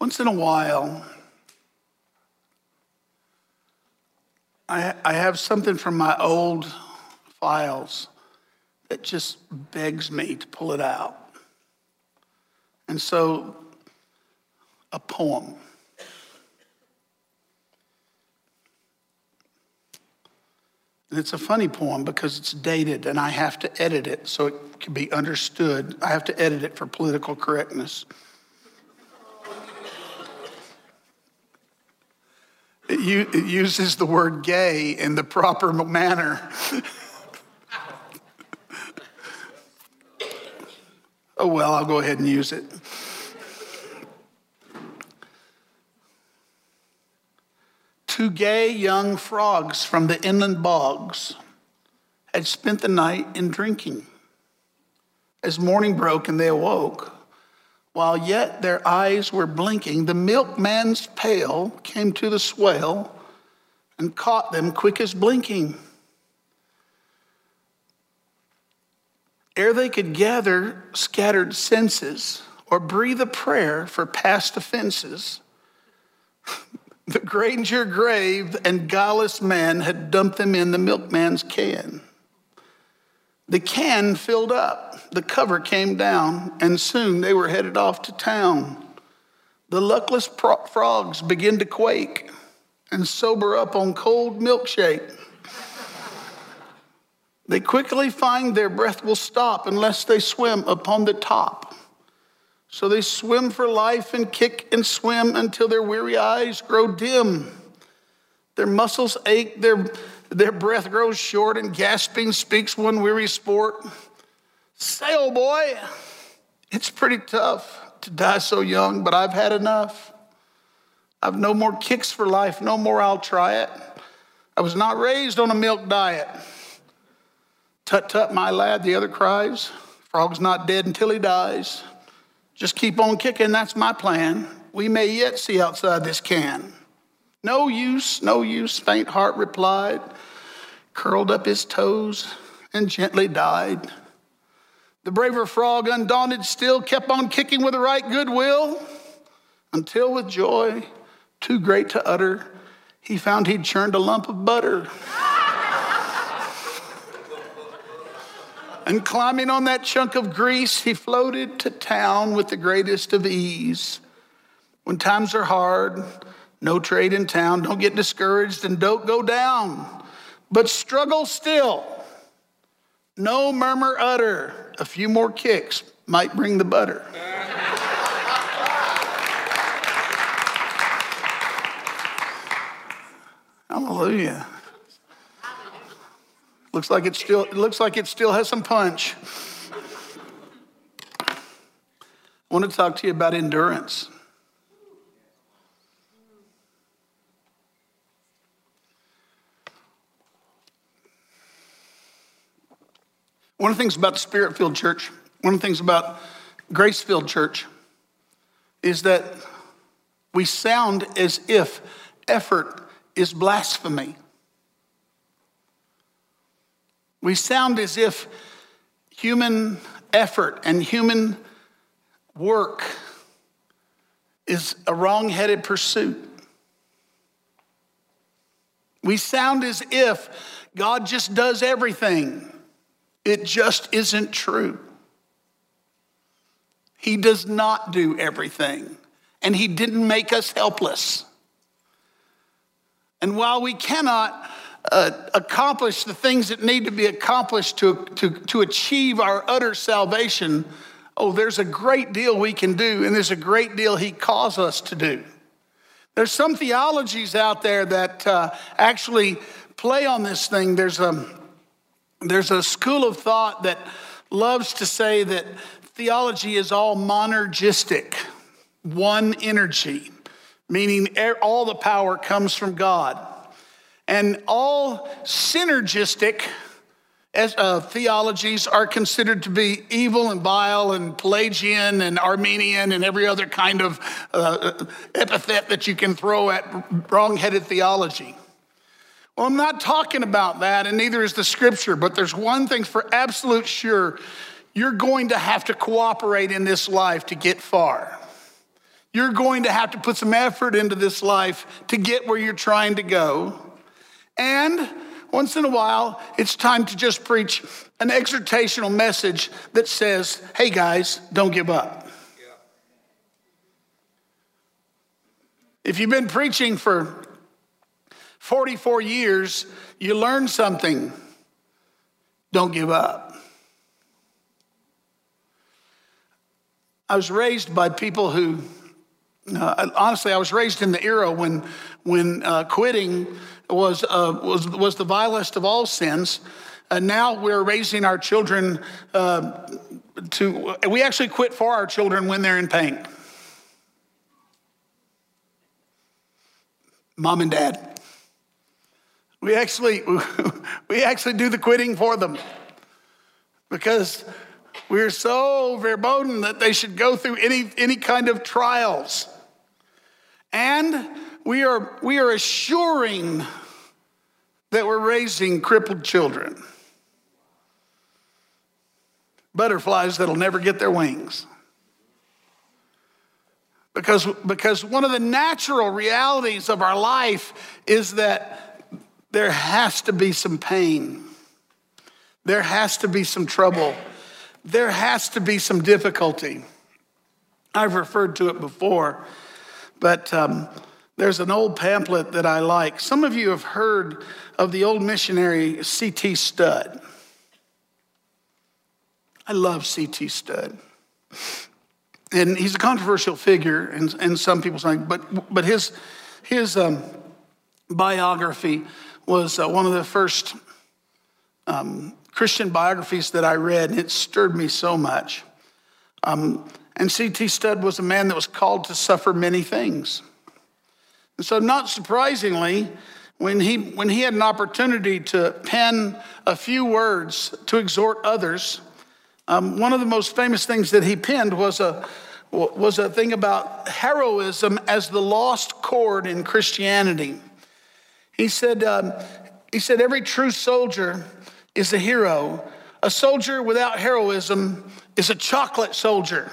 Once in a while, I, I have something from my old files that just begs me to pull it out. And so, a poem. And it's a funny poem because it's dated and I have to edit it so it can be understood. I have to edit it for political correctness. It, uses the word gay in the proper manner. oh, well, I'll go ahead and use it. Two gay young frogs from the inland bogs had spent the night in drinking. As morning broke and they awoke, while yet their eyes were blinking, the milkman's pail came to the swale and caught them quick as blinking. Ere they could gather scattered senses or breathe a prayer for past offenses, the Granger grave and guileless man had dumped them in the milkman's can. The can filled up, the cover came down, and soon they were headed off to town. The luckless pro- frogs begin to quake and sober up on cold milkshake. They quickly find their breath will stop unless they swim upon the top. So they swim for life and kick and swim until their weary eyes grow dim. Their muscles ache, their, their breath grows short, and gasping speaks one weary sport. Sail, boy, it's pretty tough to die so young, but I've had enough. I've no more kicks for life, no more I'll try it. I was not raised on a milk diet. Tut tut, my lad, the other cries. Frog's not dead until he dies. Just keep on kicking, that's my plan. We may yet see outside this can. No use, no use, faint heart replied, curled up his toes and gently died. The braver frog, undaunted still, kept on kicking with the right goodwill until, with joy too great to utter, he found he'd churned a lump of butter. and climbing on that chunk of grease, he floated to town with the greatest of ease. When times are hard, no trade in town, don't get discouraged and don't go down, but struggle still. No murmur utter. A few more kicks might bring the butter. Hallelujah. Looks like it still it looks like it still has some punch. I want to talk to you about endurance. One of the things about the Spirit filled church, one of the things about grace filled church is that we sound as if effort is blasphemy. We sound as if human effort and human work is a wrong headed pursuit. We sound as if God just does everything. It just isn't true. He does not do everything, and He didn't make us helpless. And while we cannot uh, accomplish the things that need to be accomplished to, to, to achieve our utter salvation, oh, there's a great deal we can do, and there's a great deal He calls us to do. There's some theologies out there that uh, actually play on this thing. There's a, there's a school of thought that loves to say that theology is all monergistic, one energy meaning all the power comes from God. And all synergistic as, uh, theologies are considered to be evil and vile and Pelagian and Arminian and every other kind of uh, epithet that you can throw at wrong headed theology. Well, I'm not talking about that, and neither is the scripture, but there's one thing for absolute sure you're going to have to cooperate in this life to get far. You're going to have to put some effort into this life to get where you're trying to go. And once in a while, it's time to just preach an exhortational message that says, hey guys, don't give up. If you've been preaching for 44 years, you learn something. Don't give up. I was raised by people who, uh, honestly, I was raised in the era when, when uh, quitting was, uh, was, was the vilest of all sins. And now we're raising our children uh, to, we actually quit for our children when they're in pain. Mom and dad. We actually, we actually do the quitting for them because we're so verboten that they should go through any, any kind of trials. And we are, we are assuring that we're raising crippled children, butterflies that'll never get their wings. Because, because one of the natural realities of our life is that there has to be some pain. There has to be some trouble. There has to be some difficulty. I've referred to it before, but um, there's an old pamphlet that I like. Some of you have heard of the old missionary C.T. Studd. I love C.T. Studd. And he's a controversial figure, and, and some people say, but, but his, his um, biography was uh, one of the first um, Christian biographies that I read, and it stirred me so much. Um, and C.T. Studd was a man that was called to suffer many things. And so, not surprisingly, when he, when he had an opportunity to pen a few words to exhort others, um, one of the most famous things that he penned was a, was a thing about heroism as the lost chord in Christianity. He said, um, he said, every true soldier is a hero. A soldier without heroism is a chocolate soldier.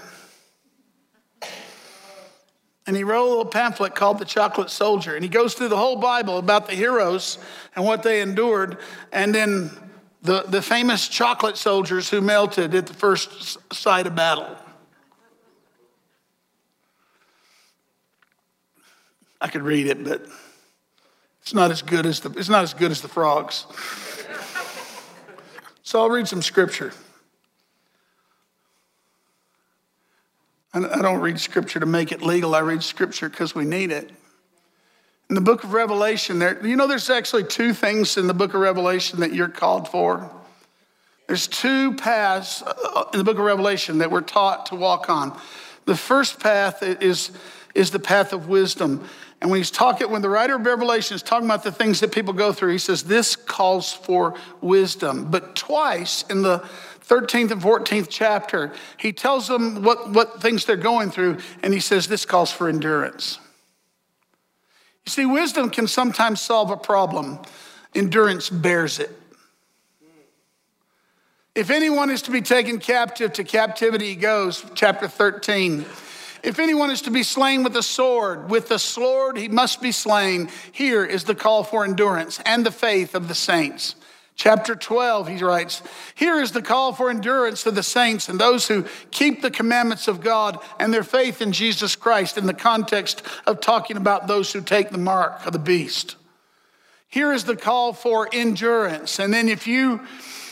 And he wrote a little pamphlet called The Chocolate Soldier. And he goes through the whole Bible about the heroes and what they endured. And then the, the famous chocolate soldiers who melted at the first sight of battle. I could read it, but it's not as good as the, it's not as good as the frogs. so I'll read some scripture. I don't read scripture to make it legal. I read scripture because we need it. In the book of Revelation, there, you know, there's actually two things in the book of Revelation that you're called for. There's two paths uh, in the book of Revelation that we're taught to walk on. The first path is, is the path of wisdom. And when he's talking, when the writer of Revelation is talking about the things that people go through, he says, This calls for wisdom. But twice in the 13th and 14th chapter, he tells them what, what things they're going through, and he says this calls for endurance. You see, wisdom can sometimes solve a problem, endurance bears it. If anyone is to be taken captive, to captivity he goes, chapter 13. If anyone is to be slain with a sword, with the sword he must be slain. Here is the call for endurance and the faith of the saints. Chapter 12, he writes, Here is the call for endurance of the saints and those who keep the commandments of God and their faith in Jesus Christ in the context of talking about those who take the mark of the beast. Here is the call for endurance. And then if you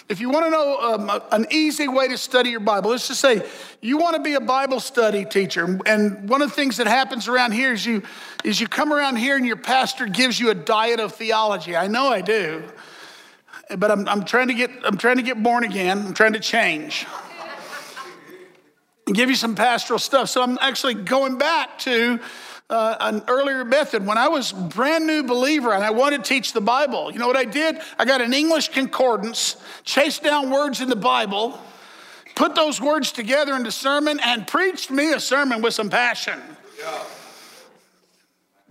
if you want to know um, an easy way to study your Bible, let's just say you want to be a Bible study teacher. And one of the things that happens around here is you, is you come around here and your pastor gives you a diet of theology. I know I do but I'm, I'm, trying to get, I'm trying to get born again. I'm trying to change and give you some pastoral stuff. So I'm actually going back to uh, an earlier method when I was brand new believer and I wanted to teach the Bible. You know what I did? I got an English concordance, chased down words in the Bible, put those words together into sermon, and preached me a sermon with some passion. Yeah.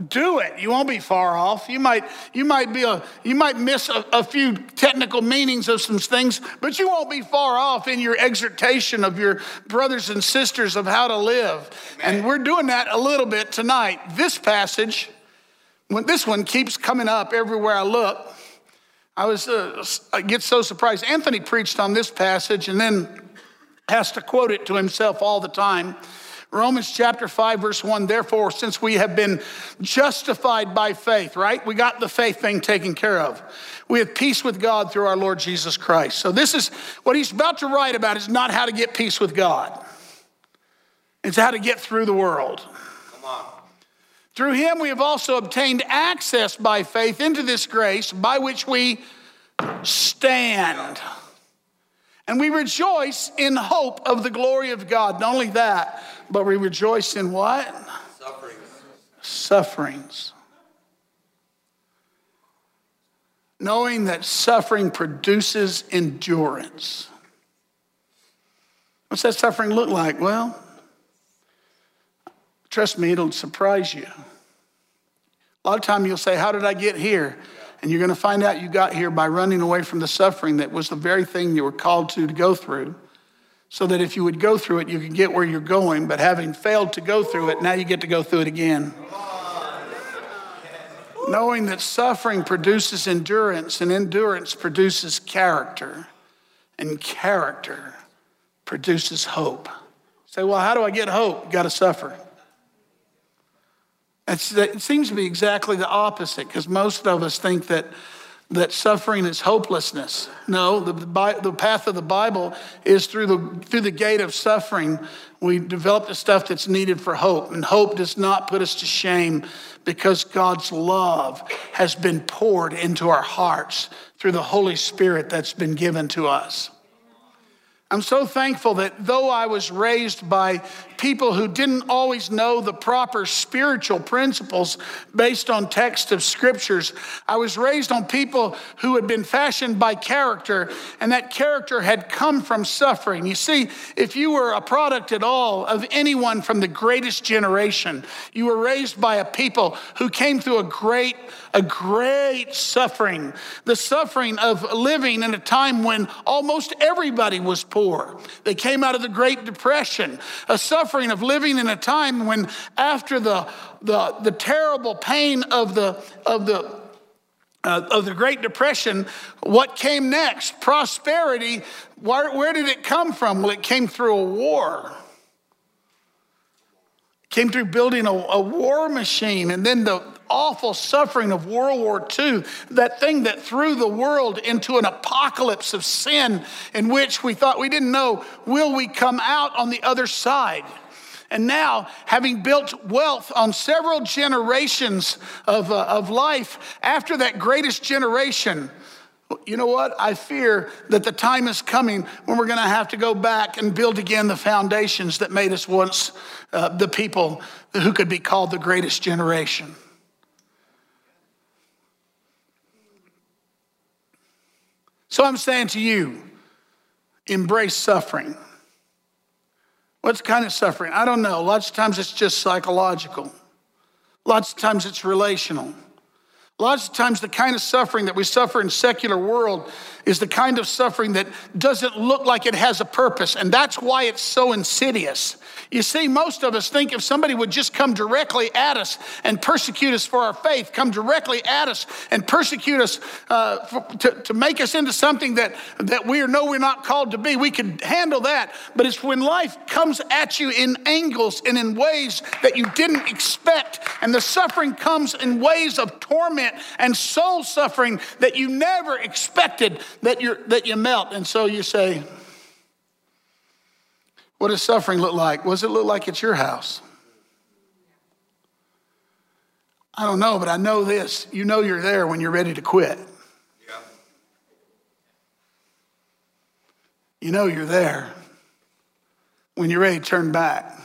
Do it. You won't be far off. You might, you might be a, you might miss a, a, few technical meanings of some things, but you won't be far off in your exhortation of your brothers and sisters of how to live. Amen. And we're doing that a little bit tonight. This passage, when this one keeps coming up everywhere I look. I was, uh, I get so surprised. Anthony preached on this passage and then has to quote it to himself all the time. Romans chapter 5, verse 1 Therefore, since we have been justified by faith, right? We got the faith thing taken care of. We have peace with God through our Lord Jesus Christ. So, this is what he's about to write about is not how to get peace with God, it's how to get through the world. Come on. Through him, we have also obtained access by faith into this grace by which we stand. And we rejoice in hope of the glory of God. Not only that, but we rejoice in what? Sufferings. Sufferings. Knowing that suffering produces endurance. What's that suffering look like? Well, trust me, it'll surprise you. A lot of time you'll say, How did I get here? And you're going to find out you got here by running away from the suffering that was the very thing you were called to to go through. So that if you would go through it, you could get where you're going. But having failed to go through it, now you get to go through it again. Knowing that suffering produces endurance, and endurance produces character, and character produces hope. say, well, how do I get hope? You got to suffer. It's, it seems to be exactly the opposite because most of us think that, that suffering is hopelessness. No, the, the path of the Bible is through the, through the gate of suffering. We develop the stuff that's needed for hope. And hope does not put us to shame because God's love has been poured into our hearts through the Holy Spirit that's been given to us. I'm so thankful that though I was raised by people who didn't always know the proper spiritual principles based on text of scriptures. I was raised on people who had been fashioned by character, and that character had come from suffering. You see, if you were a product at all of anyone from the greatest generation, you were raised by a people who came through a great, a great suffering. The suffering of living in a time when almost everybody was poor. They came out of the Great Depression, a suffering suffering of living in a time when, after the, the, the terrible pain of the, of the uh, of the Great Depression, what came next? Prosperity. Where, where did it come from? Well, it came through a war. It came through building a, a war machine and then the awful suffering of World War II, that thing that threw the world into an apocalypse of sin in which we thought we didn't know, will we come out on the other side? And now, having built wealth on several generations of, uh, of life, after that greatest generation, you know what? I fear that the time is coming when we're going to have to go back and build again the foundations that made us once uh, the people who could be called the greatest generation. So I'm saying to you, embrace suffering. What kind of suffering? I don't know. Lots of times it's just psychological. Lots of times it's relational. Lots of times the kind of suffering that we suffer in secular world is the kind of suffering that doesn't look like it has a purpose. And that's why it's so insidious. You see, most of us think if somebody would just come directly at us and persecute us for our faith, come directly at us and persecute us uh, for, to, to make us into something that, that we know we're not called to be, we could handle that. But it's when life comes at you in angles and in ways that you didn't expect, and the suffering comes in ways of torment and soul suffering that you never expected that, you that you melt. And so you say, what does suffering look like? What does it look like at your house? I don't know, but I know this. You know you're there when you're ready to quit. Yeah. You know you're there when you're ready to turn back.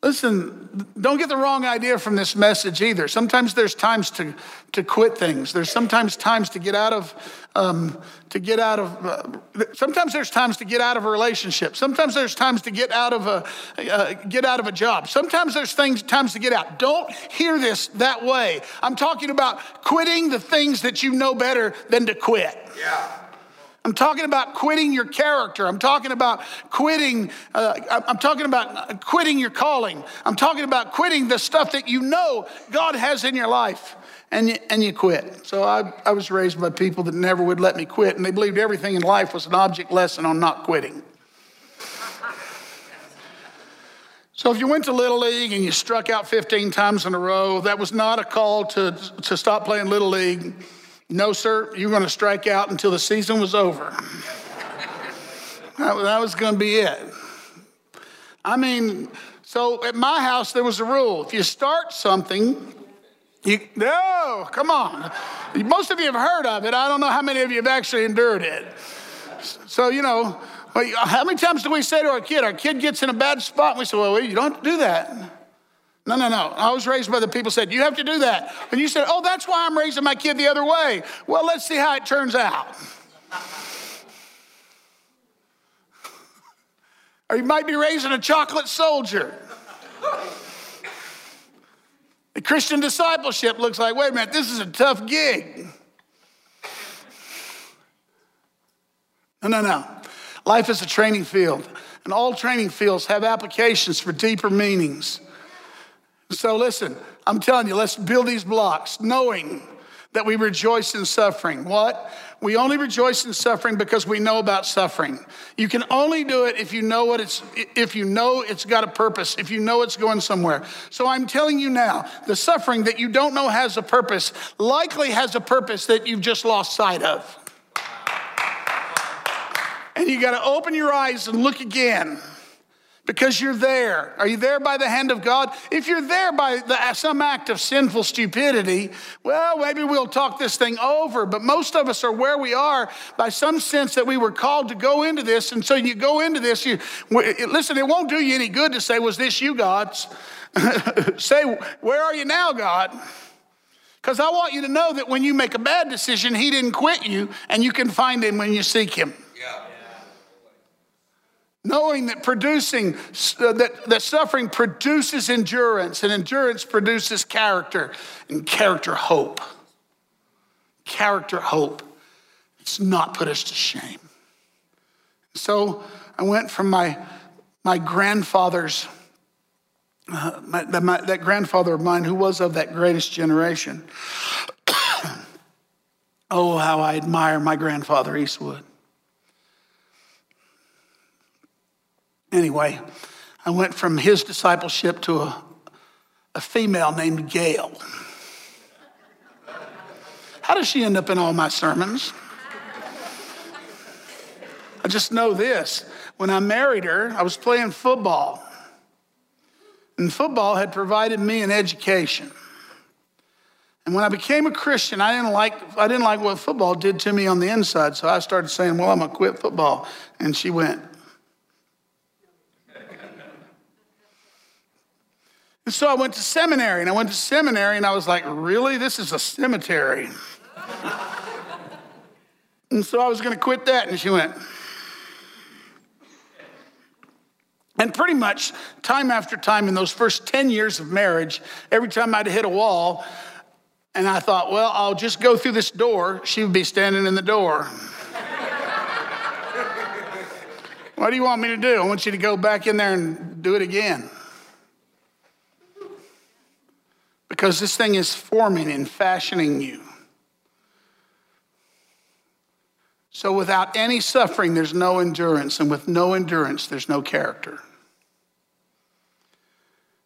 Listen, don't get the wrong idea from this message either. Sometimes there's times to, to quit things. There's sometimes times to get out of, um, to get out of, uh, sometimes there's times to get out of a relationship. Sometimes there's times to get out of a, uh, get out of a job. Sometimes there's things, times to get out. Don't hear this that way. I'm talking about quitting the things that you know better than to quit. Yeah. I'm talking about quitting your character. I'm talking about quitting. Uh, I'm talking about quitting your calling. I'm talking about quitting the stuff that you know God has in your life, and you, and you quit. So I, I was raised by people that never would let me quit, and they believed everything in life was an object lesson on not quitting. So if you went to Little League and you struck out 15 times in a row, that was not a call to, to stop playing Little League. No, sir, you're going to strike out until the season was over. that, was going to be it. I mean, so at my house, there was a rule. If you start something, you, no, come on. Most of you have heard of it. I don't know how many of you have actually endured it. So, you know, how many times do we say to our kid, our kid gets in a bad spot, we say, well, you don't do that. No, no, no. I was raised by the people said, you have to do that. And you said, oh, that's why I'm raising my kid the other way. Well, let's see how it turns out. or you might be raising a chocolate soldier. The Christian discipleship looks like, wait a minute, this is a tough gig. No, no, no. Life is a training field, and all training fields have applications for deeper meanings. So listen, I'm telling you, let's build these blocks knowing that we rejoice in suffering. What? We only rejoice in suffering because we know about suffering. You can only do it if you know what it's if you know it's got a purpose, if you know it's going somewhere. So I'm telling you now, the suffering that you don't know has a purpose likely has a purpose that you've just lost sight of. And you got to open your eyes and look again because you're there. Are you there by the hand of God? If you're there by the, some act of sinful stupidity, well, maybe we'll talk this thing over. But most of us are where we are by some sense that we were called to go into this. And so you go into this, you listen, it won't do you any good to say, Was this you, God? say, Where are you now, God? Because I want you to know that when you make a bad decision, He didn't quit you, and you can find Him when you seek Him. Yeah knowing that producing uh, that, that suffering produces endurance and endurance produces character and character hope. Character hope it's not put us to shame. So i went from my my grandfather's uh, my, my, that grandfather of mine who was of that greatest generation. Oh how i admire my grandfather eastwood Anyway, I went from his discipleship to a, a female named Gail. How does she end up in all my sermons? I just know this. When I married her, I was playing football. And football had provided me an education. And when I became a Christian, I didn't like, I didn't like what football did to me on the inside. So I started saying, Well, I'm going to quit football. And she went, And so I went to seminary, and I went to seminary, and I was like, really? This is a cemetery. and so I was going to quit that, and she went. And pretty much, time after time, in those first 10 years of marriage, every time I'd hit a wall, and I thought, well, I'll just go through this door, she would be standing in the door. what do you want me to do? I want you to go back in there and do it again. Because this thing is forming and fashioning you. So, without any suffering, there's no endurance, and with no endurance, there's no character.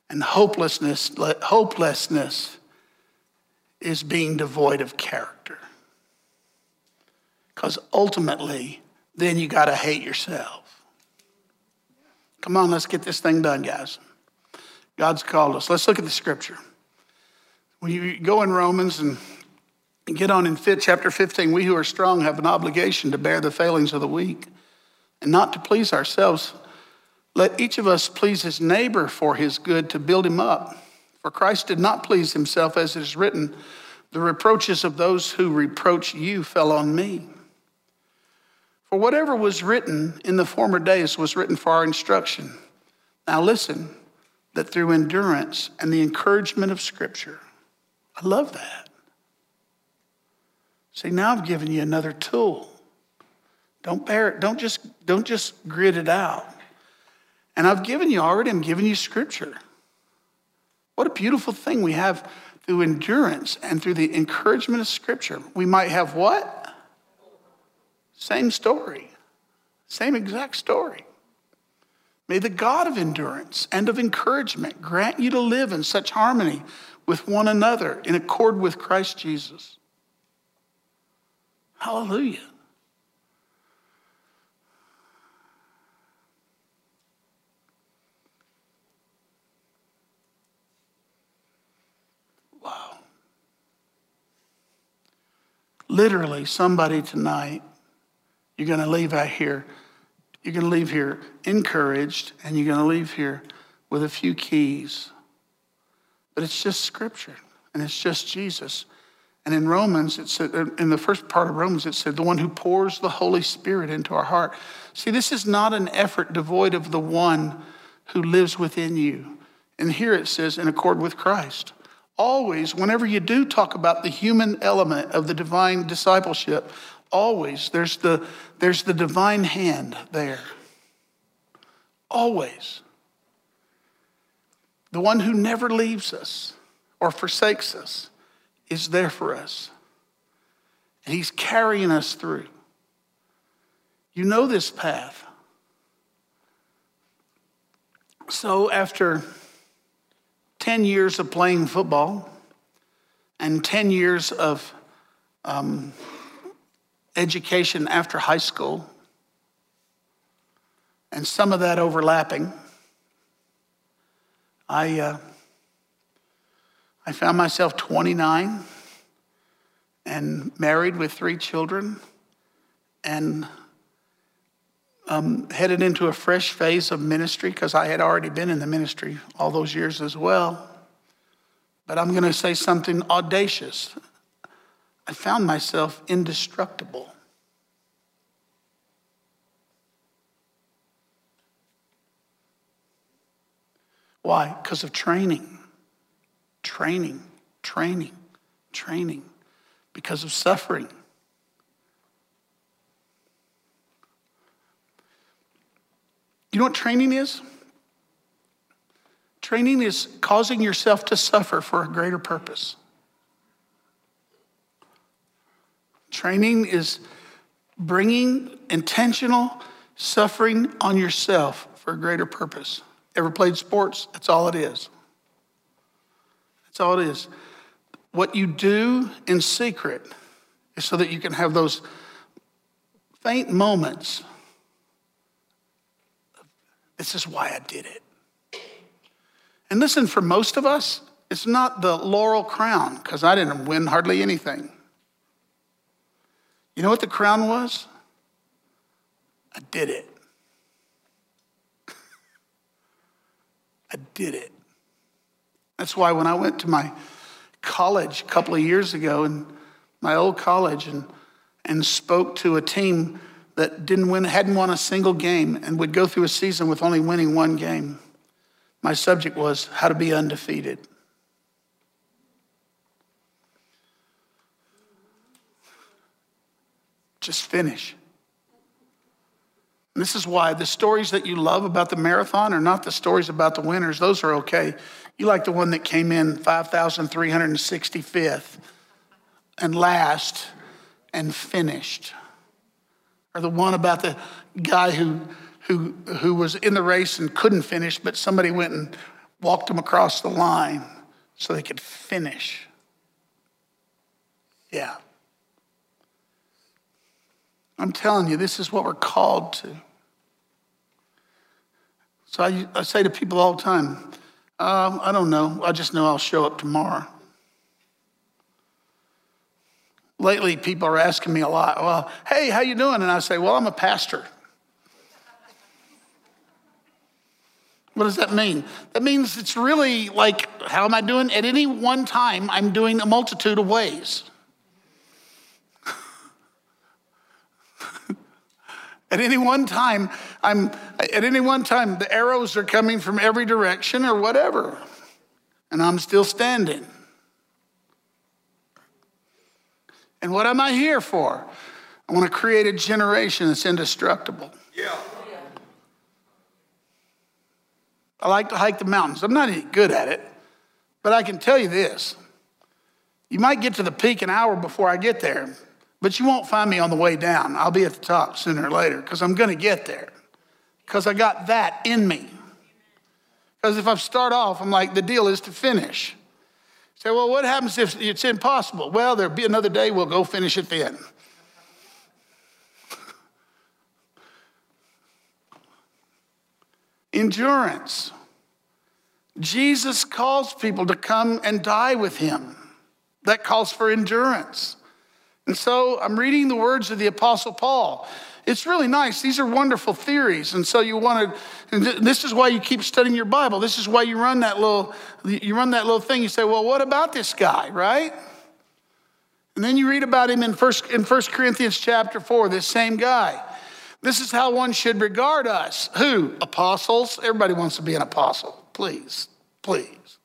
And hopelessness, hopelessness is being devoid of character. Because ultimately, then you got to hate yourself. Come on, let's get this thing done, guys. God's called us. Let's look at the scripture. When you go in Romans and get on in chapter 15, we who are strong have an obligation to bear the failings of the weak and not to please ourselves, Let each of us please his neighbor for his good to build him up. For Christ did not please himself, as it is written, the reproaches of those who reproach you fell on me. For whatever was written in the former days was written for our instruction. Now listen, that through endurance and the encouragement of Scripture, I love that. See, now I've given you another tool. Don't bear it, don't just, don't just grit it out. And I've given you already, I'm giving you Scripture. What a beautiful thing we have through endurance and through the encouragement of Scripture. We might have what? Same story, same exact story. May the God of endurance and of encouragement grant you to live in such harmony with one another in accord with Christ Jesus. Hallelujah. Wow. Literally, somebody tonight you're going to leave out here. You're going to leave here encouraged, and you're going to leave here with a few keys. But it's just Scripture, and it's just Jesus. And in Romans, it said, er, in the first part of Romans, it said, the one who pours the Holy Spirit into our heart. See, this is not an effort devoid of the one who lives within you. And here it says, in accord with Christ. Always, whenever you do talk about the human element of the divine discipleship, always there's the there's the divine hand there always the one who never leaves us or forsakes us is there for us. And he's carrying us through. You know this path. So after 10 years of playing football and 10 years of um, education after high school, and some of that overlapping, I, uh, I found myself 29 and married with three children and um, headed into a fresh phase of ministry because I had already been in the ministry all those years as well. But I'm going to say something audacious. I found myself indestructible. Why? Because of training. Training, training, training. Because of suffering. You know what training is? Training is causing yourself to suffer for a greater purpose. Training is bringing intentional suffering on yourself for a greater purpose. Ever played sports? That's all it is. That's all it is. What you do in secret is so that you can have those faint moments. This is why I did it. And listen, for most of us, it's not the laurel crown, because I didn't win hardly anything. You know what the crown was? I did it. I did it. That's why when I went to my college a couple of years ago, in my old college, and, and spoke to a team that didn't win, hadn't won a single game, and would go through a season with only winning one game, my subject was how to be undefeated. Just finish. This is why the stories that you love about the marathon are not the stories about the winners. Those are okay. You like the one that came in 5,365th and last and finished. Or the one about the guy who, who, who was in the race and couldn't finish, but somebody went and walked him across the line so they could finish. Yeah. I'm telling you, this is what we're called to. So I, I say to people all the time, um, I don't know. I just know I'll show up tomorrow. Lately, people are asking me a lot, well, hey, how you doing? And I say, well, I'm a pastor. What does that mean? That means it's really like, how am I doing? At any one time, I'm doing a multitude of ways. At any one time, I'm at any one time, the arrows are coming from every direction or whatever, and I'm still standing. And what am I here for? I want to create a generation that's indestructible. Yeah. I like to hike the mountains. I'm not any good at it, but I can tell you this. You might get to the peak an hour before I get there, but you won't find me on the way down. I'll be at the top sooner or later because I'm going to get there because I got that in me. Because if I start off, I'm like, the deal is to finish. Say, well, what happens if it's impossible? Well, there'll be another day, we'll go finish it then. Endurance. Jesus calls people to come and die with him. That calls for endurance. And so I'm reading the words of the Apostle Paul. It's really nice. These are wonderful theories. And so you want to, this is why you keep studying your Bible. This is why you run that little, you run that little thing. You say, well, what about this guy, right? And then you read about him in First, in First Corinthians chapter 4, this same guy. This is how one should regard us. Who? Apostles? Everybody wants to be an apostle. Please, please.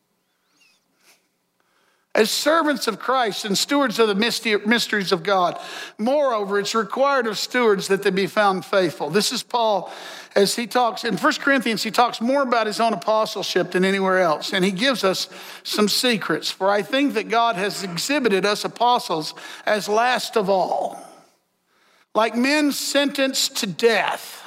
As servants of Christ and stewards of the mysteries of God. Moreover, it's required of stewards that they be found faithful. This is Paul as he talks in 1 Corinthians, he talks more about his own apostleship than anywhere else. And he gives us some secrets. For I think that God has exhibited us apostles as last of all like men sentenced to death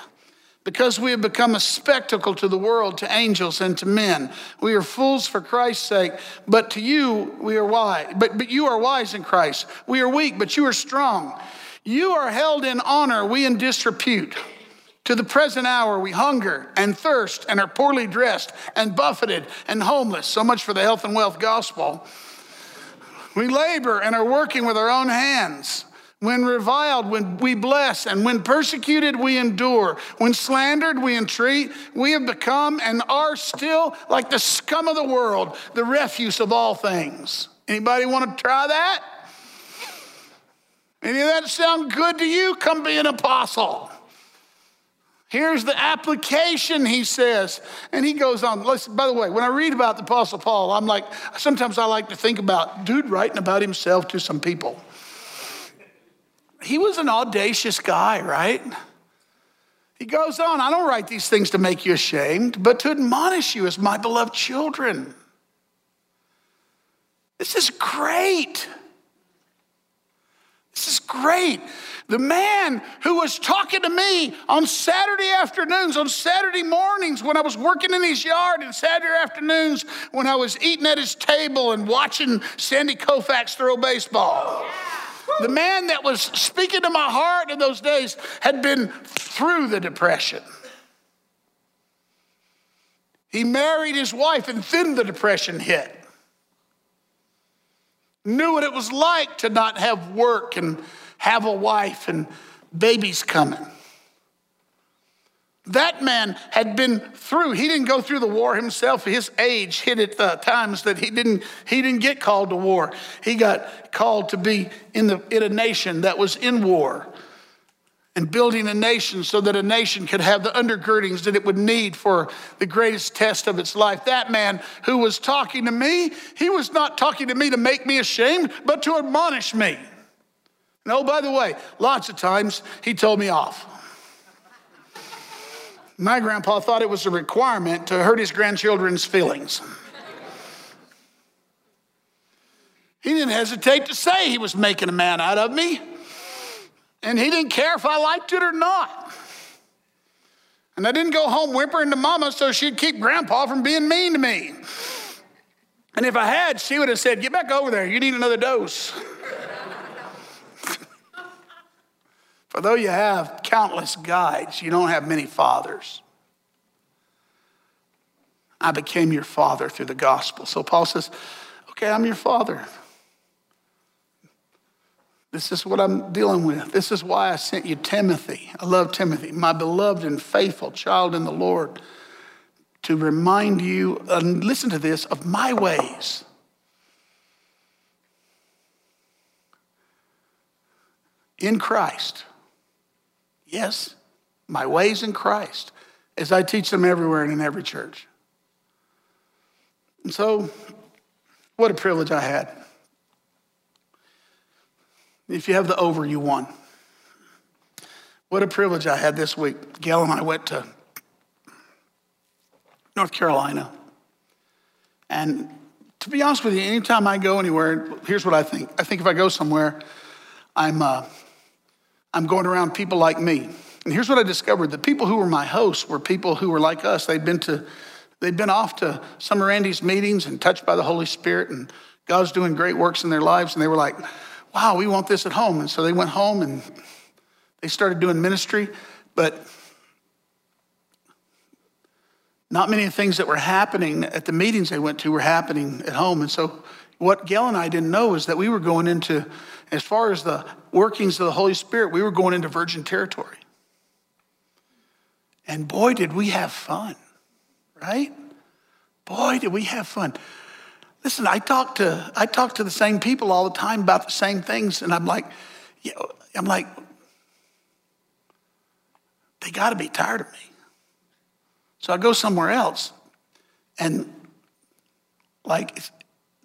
because we have become a spectacle to the world, to angels, and to men. We are fools for Christ's sake, but to you we are wise. But, but you are wise in Christ. We are weak, but you are strong. You are held in honor, we in disrepute. To the present hour, we hunger and thirst and are poorly dressed and buffeted and homeless. So much for the health and wealth gospel. We labor and are working with our own hands. When reviled, when we bless, and when persecuted, we endure. When slandered, we entreat. We have become and are still like the scum of the world, the refuse of all things. Anybody want to try that? Any of that sound good to you? Come be an apostle. Here's the application, he says. And he goes on. Listen, by the way, when I read about the Apostle Paul, I'm like, sometimes I like to think about dude writing about himself to some people he was an audacious guy, right? He goes oh, on, I don't write these things to make you ashamed, but to admonish you as my beloved children. This is great. This is great. The man who was talking to me on Saturday afternoons, on Saturday mornings when I was working in his yard, and Saturday afternoons when I was eating at his table and watching Sandy Koufax throw baseball. The man that was speaking to my heart in those days had been through the depression. He married his wife, and then the depression hit. Knew what it was like to not have work and have a wife and babies coming. That man had been through. He didn't go through the war himself. His age hit at the times that he didn't, he didn't get called to war. He got called to be in, the, in a nation that was in war and building a nation so that a nation could have the undergirdings that it would need for the greatest test of its life. That man who was talking to me, he was not talking to me to make me ashamed, but to admonish me. And oh, by the way, lots of times he told me off. My grandpa thought it was a requirement to hurt his grandchildren's feelings. He didn't hesitate to say he was making a man out of me. And he didn't care if I liked it or not. And I didn't go home whimpering to mama so she'd keep grandpa from being mean to me. And if I had, she would have said, Get back over there, you need another dose. For though you have countless guides, you don't have many fathers. I became your father through the gospel. So Paul says, Okay, I'm your father. This is what I'm dealing with. This is why I sent you Timothy. I love Timothy, my beloved and faithful child in the Lord. to remind you, and listen to this, of my ways. In Christ. Yes, my ways in Christ, as I teach them everywhere and in every church. And so, what a privilege I had. If you have the over, you won. What a privilege I had this week. Gail and I went to North Carolina. And to be honest with you, anytime I go anywhere, here's what I think. I think if I go somewhere, I'm, uh, I'm going around people like me. And here's what I discovered the people who were my hosts were people who were like us. They'd been to They'd been off to some of Randy's meetings and touched by the Holy Spirit, and God's doing great works in their lives. And they were like, wow, we want this at home. And so they went home and they started doing ministry, but not many of the things that were happening at the meetings they went to were happening at home. And so what Gail and I didn't know is that we were going into, as far as the workings of the Holy Spirit, we were going into virgin territory. And boy, did we have fun, right? Boy, did we have fun. Listen, I talk to I talk to the same people all the time about the same things, and I'm like, know, I'm like, they got to be tired of me. So I go somewhere else, and like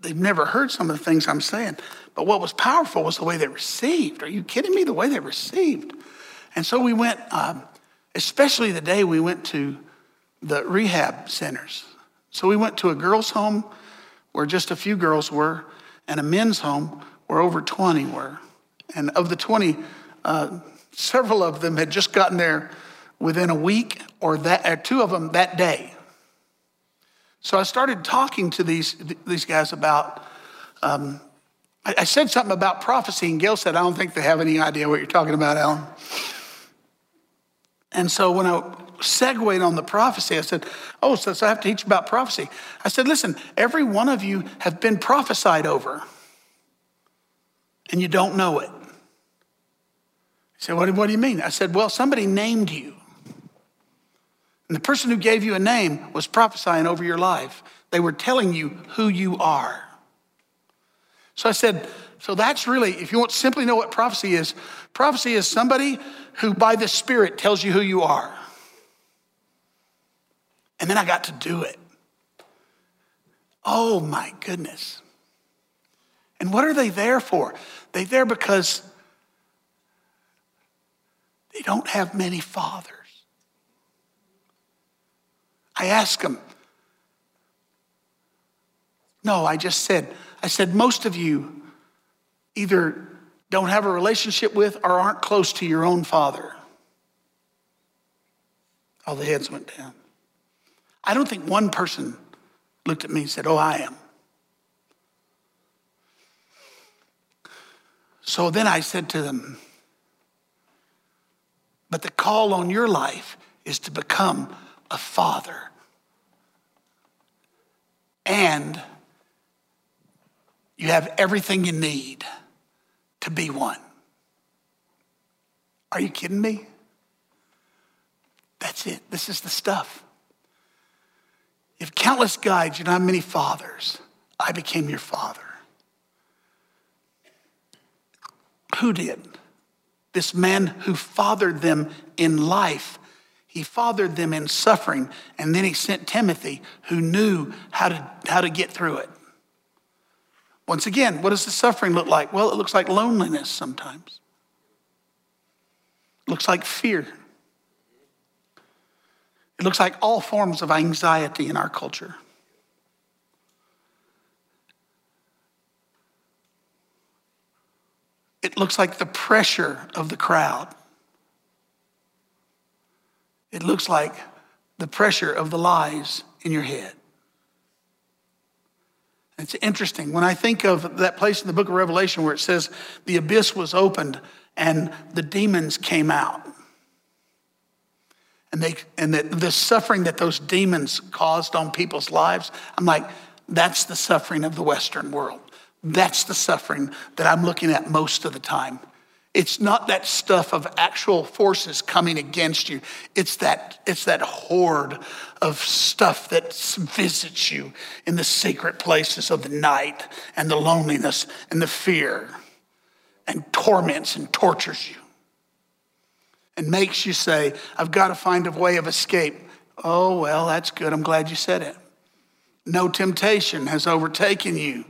they've never heard some of the things I'm saying. But what was powerful was the way they received. Are you kidding me? The way they received. And so we went, um, especially the day we went to the rehab centers. So we went to a girls' home where just a few girls were, and a men's home where over 20 were. And of the 20, uh, several of them had just gotten there within a week or that, or two of them that day. So I started talking to these, these guys about, um, I, I said something about prophecy, and Gail said, I don't think they have any idea what you're talking about, Alan. And so when I segued on the prophecy, I said, Oh, so, so I have to teach about prophecy. I said, Listen, every one of you have been prophesied over, and you don't know it. He said, what, what do you mean? I said, Well, somebody named you. And the person who gave you a name was prophesying over your life. They were telling you who you are. So I said, so that's really, if you want simply know what prophecy is, prophecy is somebody who by the Spirit tells you who you are. And then I got to do it. Oh my goodness. And what are they there for? They're there because they don't have many fathers. I asked them. No, I just said, I said, most of you either don't have a relationship with or aren't close to your own father. All the heads went down. I don't think one person looked at me and said, Oh, I am. So then I said to them, But the call on your life is to become father. And you have everything you need to be one. Are you kidding me? That's it. This is the stuff. If countless guides, you don't have many fathers. I became your father. Who did? This man who fathered them in life. He fathered them in suffering, and then he sent Timothy, who knew how to, how to get through it. Once again, what does the suffering look like? Well, it looks like loneliness sometimes. It looks like fear. It looks like all forms of anxiety in our culture. It looks like the pressure of the crowd. It looks like the pressure of the lies in your head. It's interesting. When I think of that place in the book of Revelation where it says the abyss was opened and the demons came out and, they, and the, the suffering that those demons caused on people's lives, I'm like, that's the suffering of the Western world. That's the suffering that I'm looking at most of the time It's not that stuff of actual forces coming against you. It's that, it's that horde of stuff that visits you in the secret places of the night and the loneliness and the fear and torments and tortures you and makes you say, I've got to find a way of escape. Oh, well, that's good. I'm glad you said it. No temptation has overtaken you,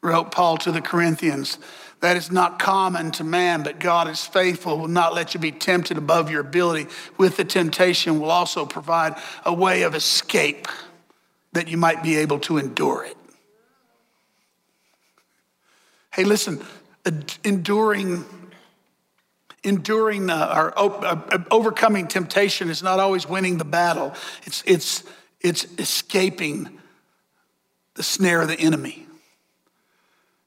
wrote Paul to the Corinthians. That is not common to man, but God is faithful, will not let you be tempted above your ability. With the temptation, will also provide a way of escape that you might be able to endure it. Hey, listen, enduring enduring uh, or uh, overcoming temptation is not always winning the battle. It's, it's, it's escaping the snare of the enemy.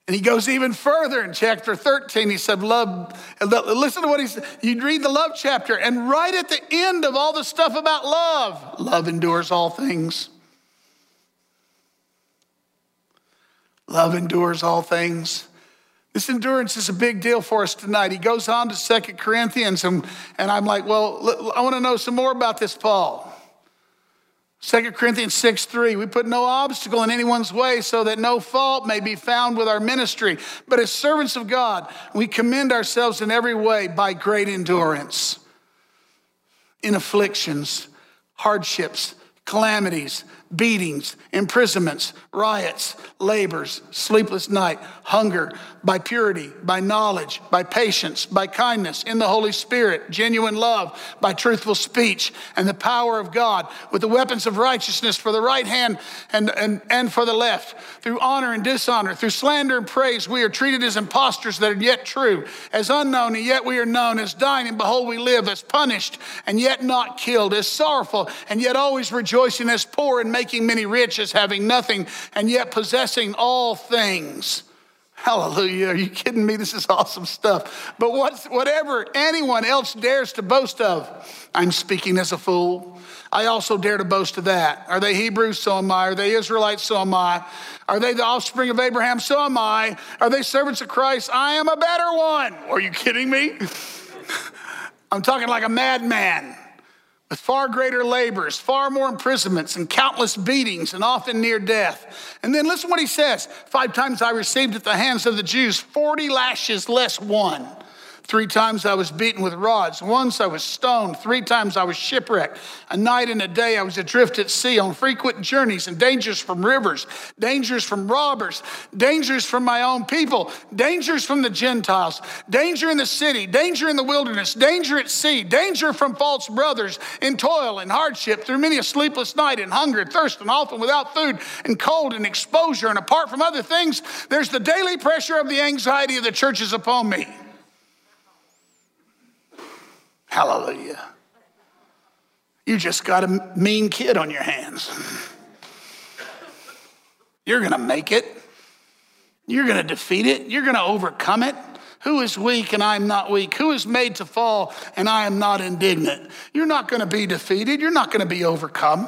And he goes even further in chapter 13. He said, Love, listen to what he said. You read the love chapter, and right at the end of all the stuff about love, love endures all things. Love endures all things. This endurance is a big deal for us tonight. He goes on to Second Corinthians, and, and I'm like, well, I want to know some more about this, Paul. 2 Corinthians 6 3, we put no obstacle in anyone's way so that no fault may be found with our ministry. But as servants of God, we commend ourselves in every way by great endurance in afflictions, hardships, calamities, beatings, imprisonments, riots, labors, sleepless night, hunger, by purity, by knowledge, by patience, by kindness, in the Holy Spirit, genuine love, by truthful speech, and the power of God, with the weapons of righteousness for the right hand and, and, and for the left, through honor and dishonor, through slander and praise, we are treated as impostors that are yet true, as unknown and yet we are known, as dying and behold we live, as punished and yet not killed, as sorrowful and yet always rejoicing, as poor and making many rich, as having nothing and yet possessing all things. Hallelujah. Are you kidding me? This is awesome stuff. But what's, whatever anyone else dares to boast of, I'm speaking as a fool. I also dare to boast of that. Are they Hebrews? So am I. Are they Israelites? So am I. Are they the offspring of Abraham? So am I. Are they servants of Christ? I am a better one. Are you kidding me? I'm talking like a madman with far greater labors, far more imprisonments, and countless beatings, and often near death. And then listen what he says Five times I received at the hands of the Jews 40 lashes less one. Three times I was beaten with rods. Once I was stoned. Three times I was shipwrecked. A night and a day I was adrift at sea on frequent journeys and dangers from rivers, dangers from robbers, dangers from my own people, dangers from the Gentiles, danger in the city, danger in the wilderness, danger at sea, danger from false brothers, in toil and hardship, through many a sleepless night, and hunger and thirst, and often without food, and cold and exposure. And apart from other things, there's the daily pressure of the anxiety of the churches upon me. Hallelujah. You just got a mean kid on your hands. You're going to make it. You're going to defeat it. You're going to overcome it. Who is weak and I am not weak? Who is made to fall and I am not indignant? You're not going to be defeated. You're not going to be overcome.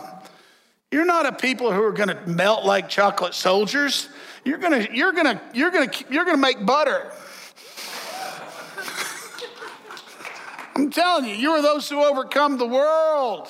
You're not a people who are going to melt like chocolate soldiers. You're going to, you're going to, you're going to, you're going to make butter. I'm telling you, you are those who overcome the world.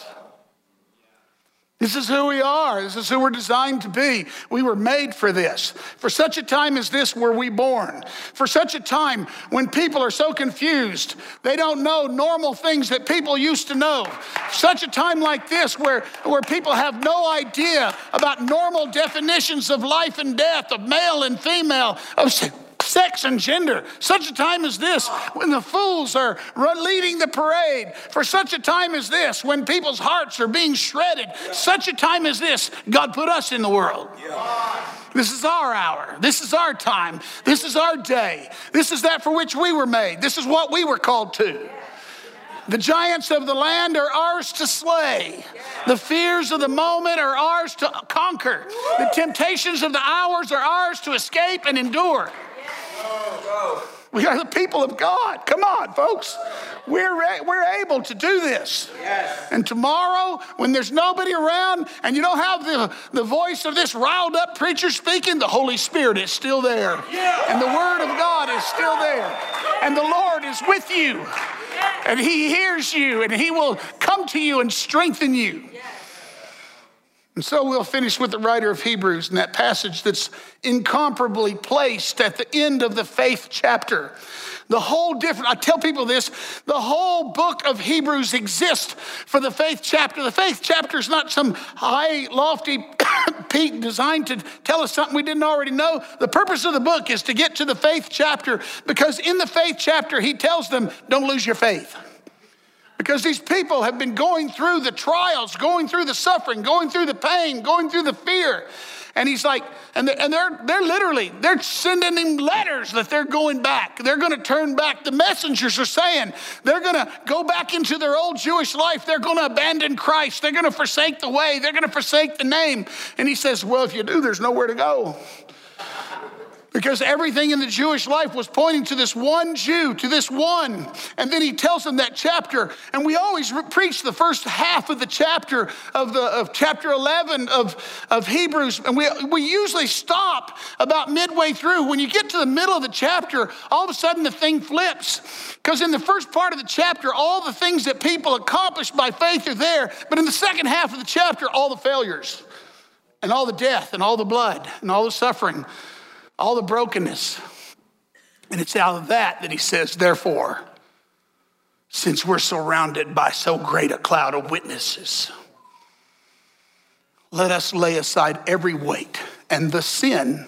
This is who we are. This is who we're designed to be. We were made for this. For such a time as this were we born. For such a time when people are so confused, they don't know normal things that people used to know. Such a time like this where, where people have no idea about normal definitions of life and death, of male and female, of sex and gender. Such a time as this, when the fools are leading the parade. For such a time as this, when people's hearts are being shredded. Such a time as this, God put us in the world. This is our hour. This is our time. This is our day. This is that for which we were made. This is what we were called to. The giants of the land are ours to slay. The fears of the moment are ours to conquer. The temptations of the hours are ours to escape and endure. We are the people of God. Come on, folks. We're, we're able to do this. Yes. And tomorrow, when there's nobody around and you don't have the, the voice of this riled up preacher speaking, the Holy Spirit is still there. Yeah. And the Word of God is still there. And the Lord is with you. And He hears you and He will come to you and strengthen you. And so we'll finish with the writer of Hebrews in that passage that's incomparably placed at the end of the faith chapter. The whole different, I tell people this, the whole book of Hebrews exists for the faith chapter. The faith chapter is not some high, lofty peak designed to tell us something we didn't already know. The purpose of the book is to get to the faith chapter because in the faith chapter, he tells them, don't lose your faith. Because these people have been going through the trials, going through the suffering, going through the pain, going through the fear. And he's like, and they're, and they're, they're literally, they're sending him letters that they're going back. They're going to turn back. The messengers are saying they're going to go back into their old Jewish life. They're going to abandon Christ. They're going to forsake the way. They're going to forsake the name. And he says, well, if you do, there's nowhere to go because everything in the Jewish life was pointing to this one Jew, to this one. And then he tells them that chapter. And we always re- preach the first half of the chapter of, the, of chapter 11 of, of Hebrews. And we, we usually stop about midway through. When you get to the middle of the chapter, all of a sudden the thing flips. Because in the first part of the chapter, all the things that people accomplished by faith are there. But in the second half of the chapter, all the failures and all the death and all the blood and all the suffering all the brokenness. And it's out of that that he says, therefore, since we're surrounded by so great a cloud of witnesses, let us lay aside every weight and the sin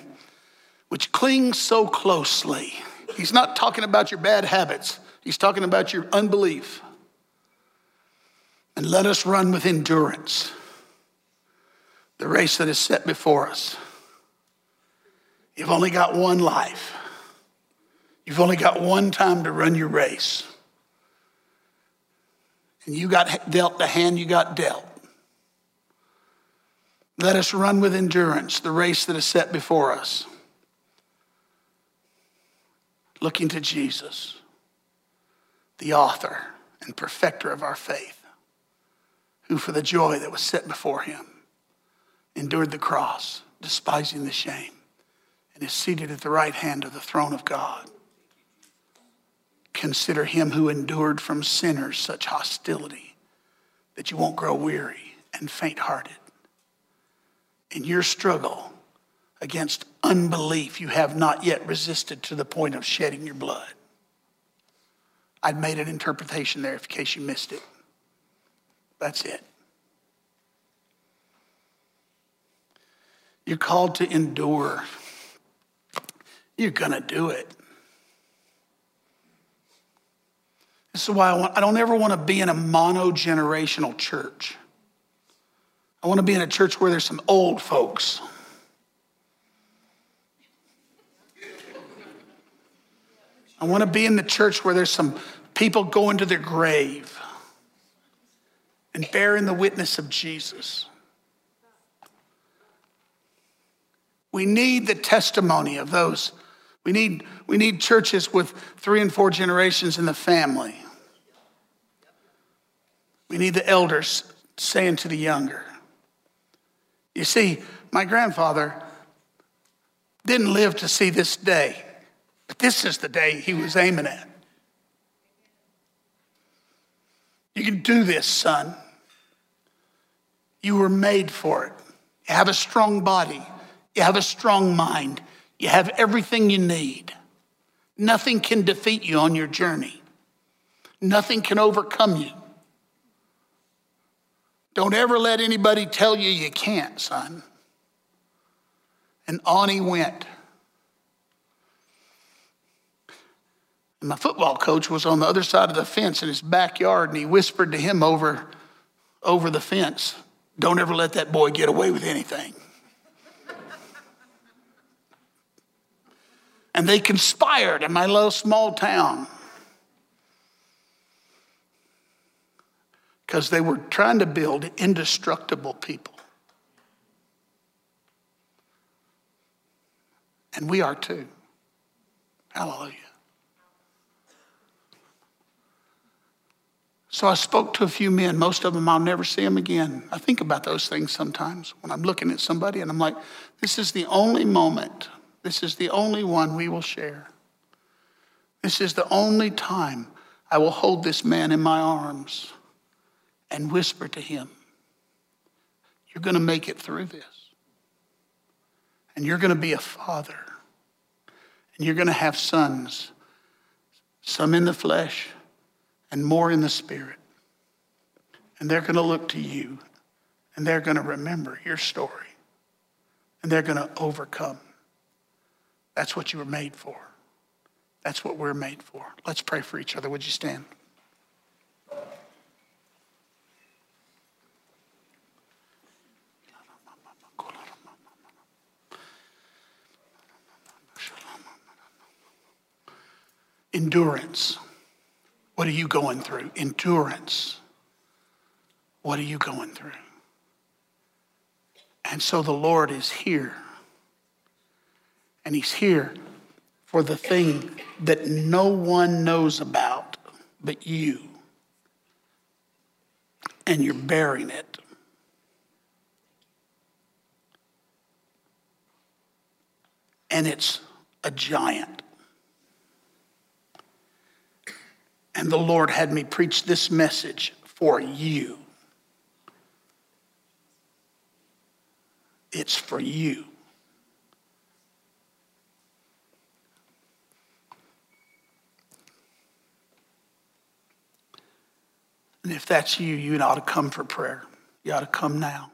which clings so closely. He's not talking about your bad habits, he's talking about your unbelief. And let us run with endurance the race that is set before us. You've only got one life. You've only got one time to run your race. And you got dealt the hand you got dealt. Let us run with endurance the race that is set before us. Looking to Jesus, the author and perfecter of our faith, who for the joy that was set before him endured the cross, despising the shame and is seated at the right hand of the throne of God. Consider him who endured from sinners such hostility that you won't grow weary and faint hearted. In your struggle against unbelief, you have not yet resisted to the point of shedding your blood. I'd made an interpretation there in case you missed it. That's it. You're called to endure you're going to do it. This is why I, want, I don't ever want to be in a mono generational church. I want to be in a church where there's some old folks. I want to be in the church where there's some people going to their grave and bearing the witness of Jesus. We need the testimony of those we need, we need churches with three and four generations in the family. We need the elders saying to the younger. You see, my grandfather didn't live to see this day, but this is the day he was aiming at. You can do this, son. You were made for it. You have a strong body, you have a strong mind, you have everything you need. Nothing can defeat you on your journey. Nothing can overcome you. Don't ever let anybody tell you you can't, son. And on he went. And my football coach was on the other side of the fence in his backyard, and he whispered to him over, over the fence, Don't ever let that boy get away with anything. And they conspired in my little small town because they were trying to build indestructible people. And we are too. Hallelujah. So I spoke to a few men. Most of them, I'll never see them again. I think about those things sometimes when I'm looking at somebody and I'm like, this is the only moment this is the only one we will share. This is the only time I will hold this man in my arms and whisper to him, You're going to make it through this. And you're going to be a father. And you're going to have sons, some in the flesh and more in the spirit. And they're going to look to you and they're going to remember your story and they're going to overcome. That's what you were made for. That's what we're made for. Let's pray for each other. Would you stand? Endurance. What are you going through? Endurance. What are you going through? And so the Lord is here. And He's here for the thing that no one knows about but you. And you're bearing it. And it's a giant. And the Lord had me preach this message for you. It's for you. And if that's you, you ought to come for prayer. You ought to come now.